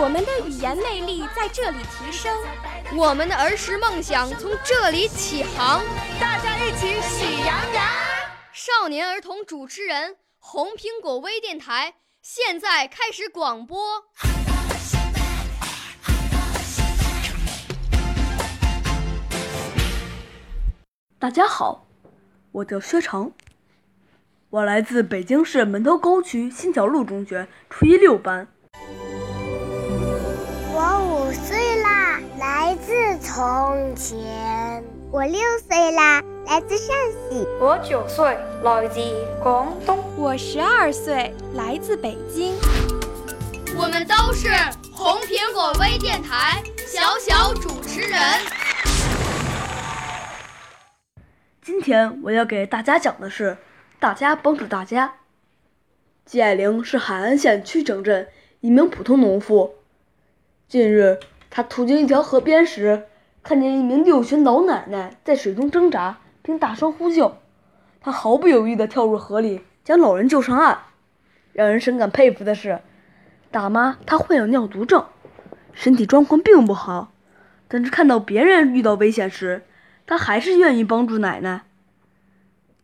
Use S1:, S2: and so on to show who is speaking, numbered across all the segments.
S1: 我们的语言魅力在这里提升，
S2: 我们的儿时梦想从这里起航。
S3: 大家一起喜羊羊。
S2: 少年儿童主持人，红苹果微电台现在开始广播。
S4: 大家好，我叫薛成，我来自北京市门头沟区新桥路中学初一六班。
S5: 从前。
S6: 我六岁啦，来自陕西。
S7: 我九岁，来自广东。
S1: 我十二岁，来自北京。
S2: 我们都是红苹果微电台小小主持人。
S4: 今天我要给大家讲的是，大家帮助大家。季爱玲是海安县曲城镇一名普通农妇。近日，她途经一条河边时，看见一名六旬老奶奶在水中挣扎，并大声呼救。她毫不犹豫地跳入河里，将老人救上岸。让人深感佩服的是，大妈她患有尿毒症，身体状况并不好，但是看到别人遇到危险时，她还是愿意帮助奶奶。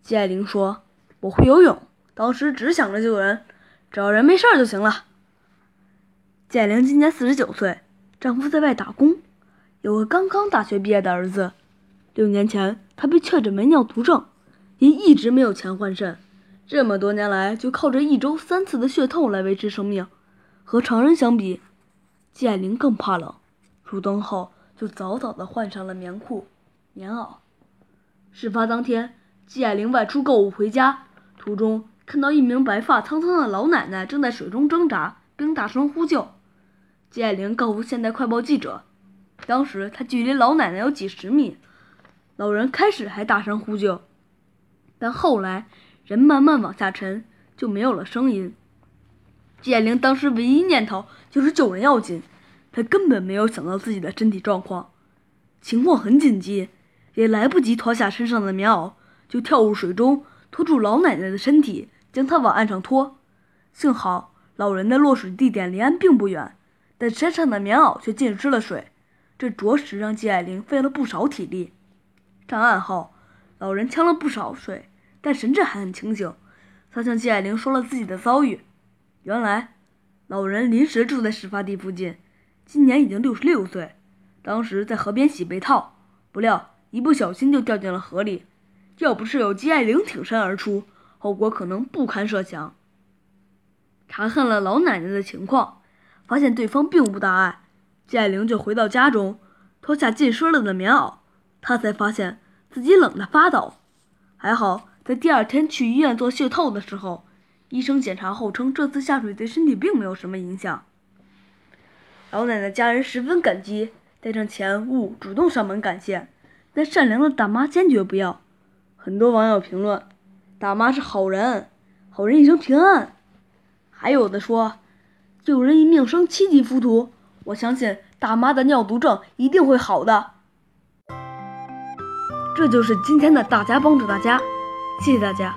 S4: 季爱玲说：“我会游泳，当时只想着救人，只要人没事就行了。”季爱玲今年四十九岁，丈夫在外打工，有个刚刚大学毕业的儿子。六年前，他被确诊为尿毒症，也一直没有钱换肾，这么多年来就靠着一周三次的血透来维持生命。和常人相比，季爱玲更怕冷，入冬后就早早的换上了棉裤、棉袄。事发当天，季爱玲外出购物回家，途中看到一名白发苍苍的老奶奶正在水中挣扎，并大声呼救。季爱玲告诉现代快报记者，当时他距离老奶奶有几十米，老人开始还大声呼救，但后来人慢慢往下沉，就没有了声音。季爱玲当时唯一念头就是救人要紧，她根本没有想到自己的身体状况，情况很紧急，也来不及脱下身上的棉袄，就跳入水中拖住老奶奶的身体，将她往岸上拖。幸好老人的落水地点离岸并不远。但身上的棉袄却浸湿了水，这着实让季爱玲费了不少体力。上岸后，老人呛了不少水，但神志还很清醒。他向季爱玲说了自己的遭遇。原来，老人临时住在事发地附近，今年已经六十六岁。当时在河边洗被套，不料一不小心就掉进了河里。要不是有季爱玲挺身而出，后果可能不堪设想。查看了老奶奶的情况。发现对方并无大碍，季爱玲就回到家中，脱下浸湿了的棉袄，她才发现自己冷得发抖。还好，在第二天去医院做血透的时候，医生检查后称这次下水对身体并没有什么影响。老奶奶家人十分感激，带上钱物主动上门感谢，但善良的大妈坚决不要。很多网友评论：“大妈是好人，好人一生平安。”还有的说。救人一命胜七级浮屠，我相信大妈的尿毒症一定会好的。这就是今天的大家帮助大家，谢谢大家。